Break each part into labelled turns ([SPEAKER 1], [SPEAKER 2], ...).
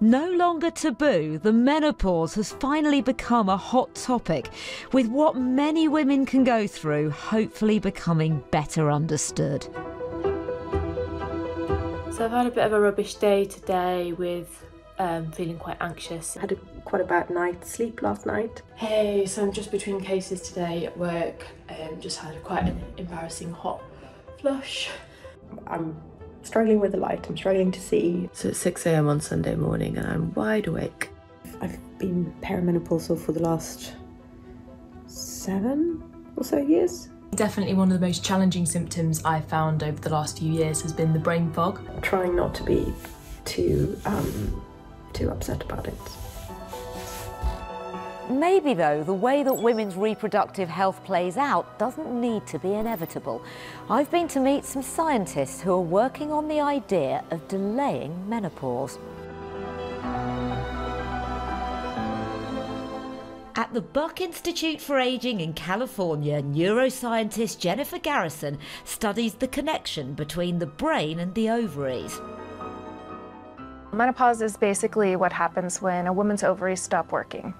[SPEAKER 1] No longer taboo, the menopause has finally become a hot topic, with what many women can go through hopefully becoming better understood.
[SPEAKER 2] So I've had a bit of a rubbish day today with um, feeling quite anxious.
[SPEAKER 3] I had a, quite a bad night's sleep last night.
[SPEAKER 2] Hey, so I'm just between cases today at work. Um, just had quite an embarrassing hot flush.
[SPEAKER 3] I'm struggling with the light, I'm struggling to see.
[SPEAKER 2] So it's 6 a.m. on Sunday morning and I'm wide awake.
[SPEAKER 3] I've been perimenopausal for the last seven or so years.
[SPEAKER 2] Definitely one of the most challenging symptoms I've found over the last few years has been the brain fog.
[SPEAKER 3] Trying not to be too um, too upset about it.
[SPEAKER 1] Maybe, though, the way that women's reproductive health plays out doesn't need to be inevitable. I've been to meet some scientists who are working on the idea of delaying menopause. At the Buck Institute for Aging in California, neuroscientist Jennifer Garrison studies the connection between the brain and the ovaries.
[SPEAKER 4] Menopause is basically what happens when a woman's ovaries stop working.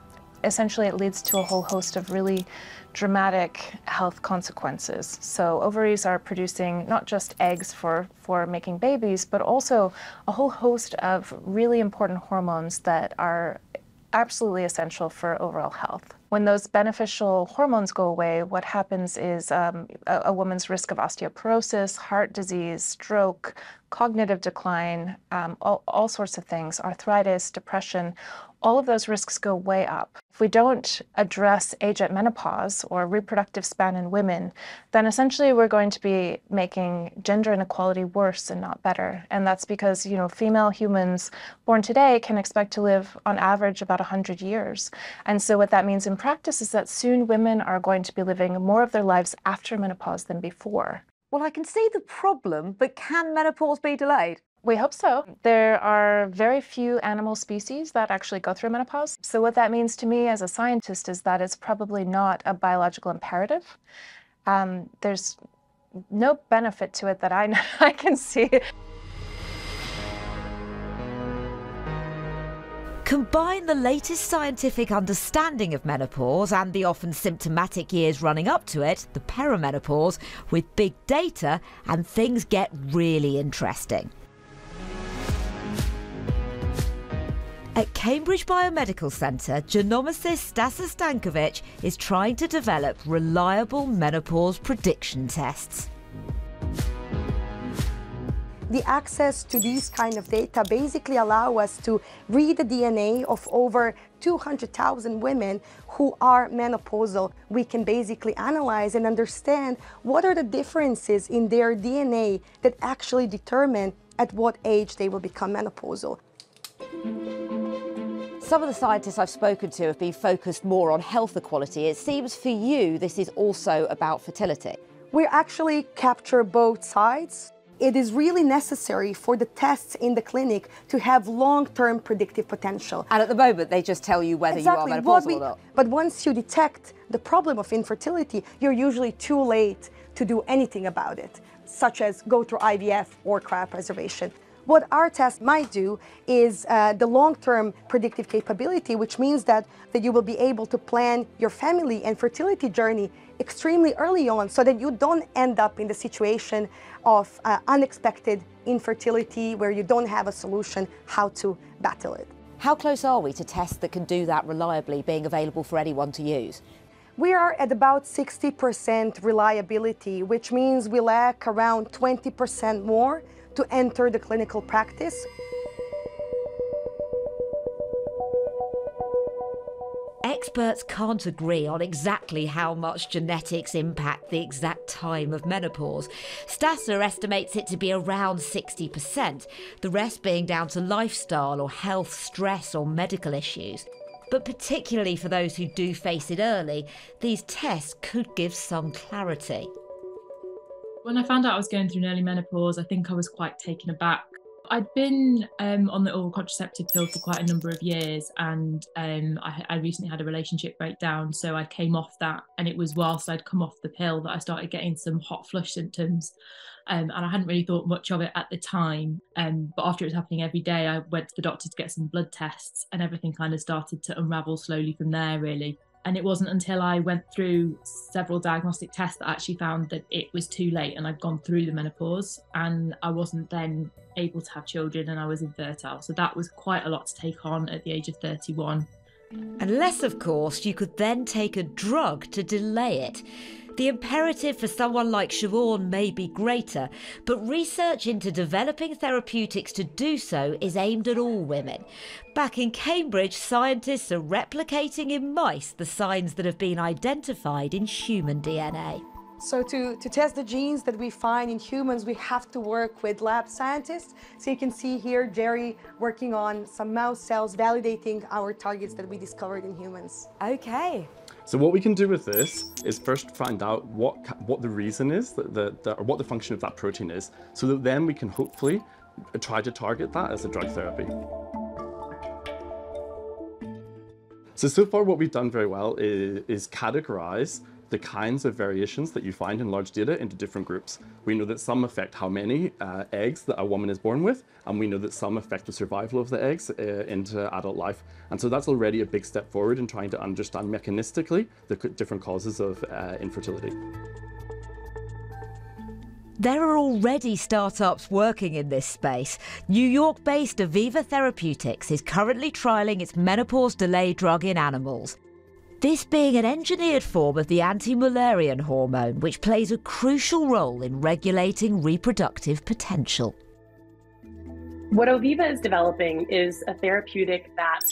[SPEAKER 4] Essentially, it leads to a whole host of really dramatic health consequences. So ovaries are producing not just eggs for, for making babies, but also a whole host of really important hormones that are absolutely essential for overall health. When those beneficial hormones go away, what happens is um, a, a, woman's risk of osteoporosis, heart disease, stroke, cognitive decline, um, all, all sorts of things, arthritis, depression, all of those risks go way up. If we don't address age at menopause or reproductive span in women, then essentially we're going to be making gender inequality worse and not better. And that's because, you know, female humans born today can expect to live on average about 100 years. And so what that means in practice is that soon women are going to be living more of their lives after menopause than before.
[SPEAKER 1] Well, I can see the problem, but can menopause be delayed?
[SPEAKER 4] We hope so. There are very few animal species that actually go through menopause. So, what that means to me as a scientist is that it's probably not a biological imperative. Um, there's no benefit to it that I, I can see.
[SPEAKER 1] Combine the latest scientific understanding of menopause and the often symptomatic years running up to it, the perimenopause, with big data, and things get really interesting. At Cambridge Biomedical Centre, genomicist Stasa Stankovic is trying to develop reliable menopause prediction tests.
[SPEAKER 5] The access to these kind of data basically allow us to read the DNA of over 200,000 women who are menopausal. We can basically analyze and understand what are the differences in their DNA that actually determine at what age they will become menopausal.
[SPEAKER 1] Some of the scientists I've spoken to have been focused more on health equality. It seems for you this is also about fertility.
[SPEAKER 5] We actually capture both sides. It is really necessary for the tests in the clinic to have long-term predictive potential.
[SPEAKER 1] And at the moment, they just tell you whether
[SPEAKER 5] exactly.
[SPEAKER 1] you are menopausal we, or not.
[SPEAKER 5] But once you detect the problem of infertility, you're usually too late to do anything about it, such as go through IVF or cryopreservation. What our test might do is uh, the long-term predictive capability, which means that, that you will be able to plan your family and fertility journey extremely early on so that you don't end up in the situation of uh, unexpected infertility where you don't have a solution how to battle it.
[SPEAKER 1] How close are we to tests that can do that reliably being available for anyone to use?
[SPEAKER 5] We are at about 60% reliability, which means we lack around 20% more to enter the clinical practice.
[SPEAKER 1] Experts can't agree on exactly how much genetics impact the exact time of menopause. Stasa estimates it to be around 60%, the rest being down to lifestyle or health, stress, or medical issues. But particularly for those who do face it early, these tests could give some clarity.
[SPEAKER 6] When I found out I was going through an early menopause, I think I was quite taken aback. I'd been um, on the oral contraceptive pill for quite a number of years, and um, I, I, recently had a relationship breakdown. So I came off that, and it was whilst I'd come off the pill that I started getting some hot flush symptoms. Um, and I hadn't really thought much of it at the time. Um, but after it was happening every day, I went to the doctor to get some blood tests, and everything kind of started to unravel slowly from there, really. And it wasn't until I went through several diagnostic tests that I actually found that it was too late and I'd gone through the menopause and I wasn't then able to have children and I was infertile. So that was quite a lot to take on at the age of 31.
[SPEAKER 1] Unless, of course, you could then take a drug to delay it. The imperative for someone like Siobhan may be greater, but research into developing therapeutics to do so is aimed at all women. Back in Cambridge, scientists are replicating in mice the signs that have been identified in human DNA.
[SPEAKER 5] So to, to test the genes that we find in humans, we have to work with lab scientists. So you can see here Jerry working on some mouse cells, validating our targets that we discovered in humans.
[SPEAKER 1] Okay.
[SPEAKER 7] So what we can do with this is first find out what what the reason is, that the, the, or what the function of that protein is, so that then we can hopefully uh, try to target that as a drug therapy. So, so far what we've done very well is, is categorize the kinds of variations that you find in large data into different groups. We know that some affect how many uh, eggs that a woman is born with, and we know that some affect the survival of the eggs uh, into adult life. And so that's already a big step forward in trying to understand mechanistically the different causes of uh, infertility.
[SPEAKER 1] There are already startups working in this space. New York based Oviva Therapeutics is currently trialling its menopause delay drug in animals. This being an engineered form of the anti Müllerian hormone, which plays a crucial role in regulating reproductive potential.
[SPEAKER 8] What Oviva is developing is a therapeutic that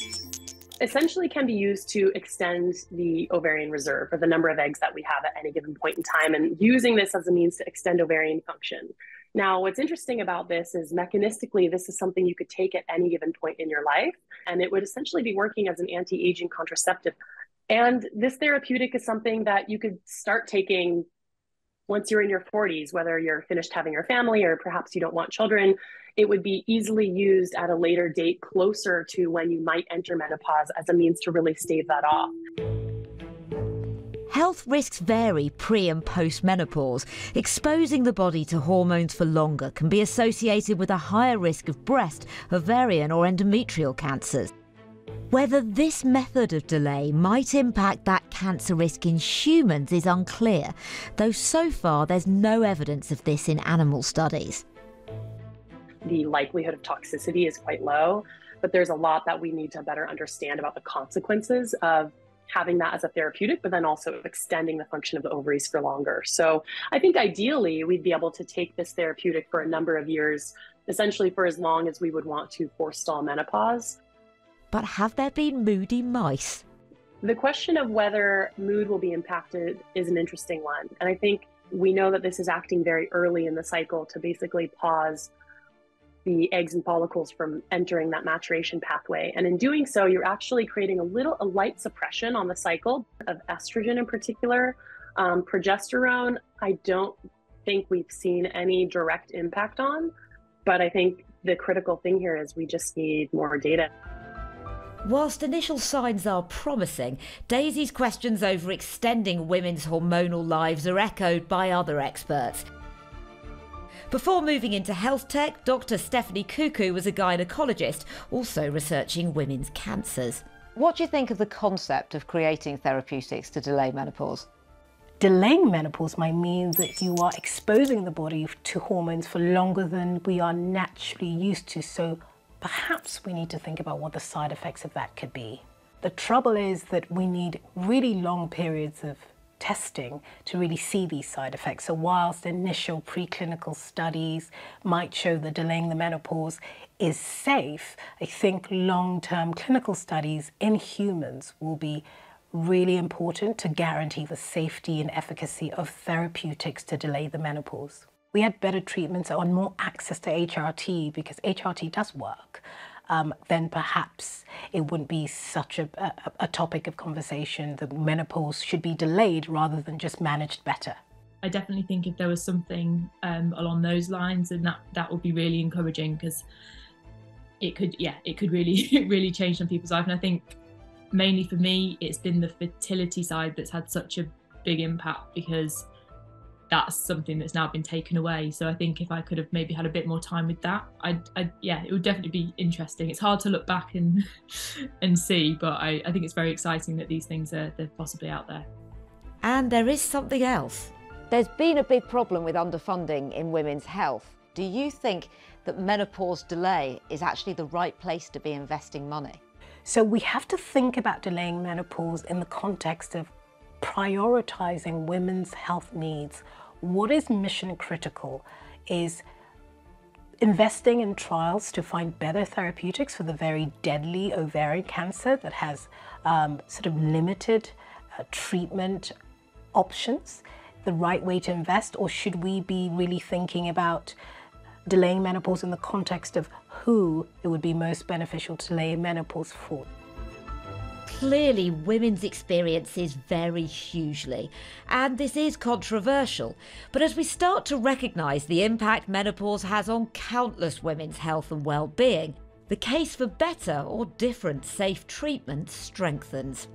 [SPEAKER 8] essentially can be used to extend the ovarian reserve or the number of eggs that we have at any given point in time, and using this as a means to extend ovarian function. Now, what's interesting about this is mechanistically, this is something you could take at any given point in your life, and it would essentially be working as an anti aging contraceptive. And this therapeutic is something that you could start taking once you're in your 40s, whether you're finished having your family or perhaps you don't want children. It would be easily used at a later date closer to when you might enter menopause as a means to really stave that off.
[SPEAKER 1] Health risks vary pre and post menopause. Exposing the body to hormones for longer can be associated with a higher risk of breast, ovarian, or endometrial cancers. Whether this method of delay might impact that cancer risk in humans is unclear, though so far there's no evidence of this in animal studies.
[SPEAKER 8] The likelihood of toxicity is quite low, but there's a lot that we need to better understand about the consequences of having that as a therapeutic, but then also extending the function of the ovaries for longer. So I think ideally we'd be able to take this therapeutic for a number of years, essentially for as long as we would want to forestall menopause.
[SPEAKER 1] But have there been moody mice?
[SPEAKER 8] The question of whether mood will be impacted is an interesting one. And I think we know that this is acting very early in the cycle to basically pause the eggs and follicles from entering that maturation pathway. And in doing so, you're actually creating a little a light suppression on the cycle of estrogen in particular. Um, progesterone, I don't think we've seen any direct impact on, but I think the critical thing here is we just need more data.
[SPEAKER 1] Whilst initial signs are promising, Daisy's questions over extending women's hormonal lives are echoed by other experts. Before moving into health tech, Dr. Stephanie Kuku was a gynecologist, also researching women's cancers. What do you think of the concept of creating therapeutics to delay menopause?
[SPEAKER 9] Delaying menopause might mean that you are exposing the body to hormones for longer than we are naturally used to. So perhaps we need to think about what the side effects of that could be. The trouble is that we need really long periods of testing to really see these side effects. So whilst initial preclinical studies might show that delaying the menopause is safe, I think long-term clinical studies in humans will be really important to guarantee the safety and efficacy of therapeutics to delay the menopause we had better treatments on more access to HRT because HRT does work, um, then perhaps it wouldn't be such a, a, a topic of conversation that menopause should be delayed rather than just managed better.
[SPEAKER 6] I definitely think if there was something um, along those lines, and that that would be really encouraging because it could, yeah, it could really really change some people's life. And I think mainly for me, it's been the fertility side that's had such a big impact because that's something that's now been taken away. So I think if I could have maybe had a bit more time with that, I'd, I'd yeah, it would definitely be interesting. It's hard to look back and and see, but I, I think it's very exciting that these things are they're possibly out there.
[SPEAKER 1] And there is something else. There's been a big problem with underfunding in women's health. Do you think that menopause delay is actually the right place to be investing money?
[SPEAKER 9] So we have to think about delaying menopause in the context of prioritizing women's health needs. What is mission critical is investing in trials to find better therapeutics for the very deadly ovarian cancer that has um, sort of limited uh, treatment options the right way to invest or should we be really thinking about delaying menopause in the context of who it would be most beneficial to delay menopause for?
[SPEAKER 1] Clearly, women's experiences vary hugely, and this is controversial. But as we start to recognise the impact menopause has on countless women's health and well-being, the case for better or different safe treatment strengthens.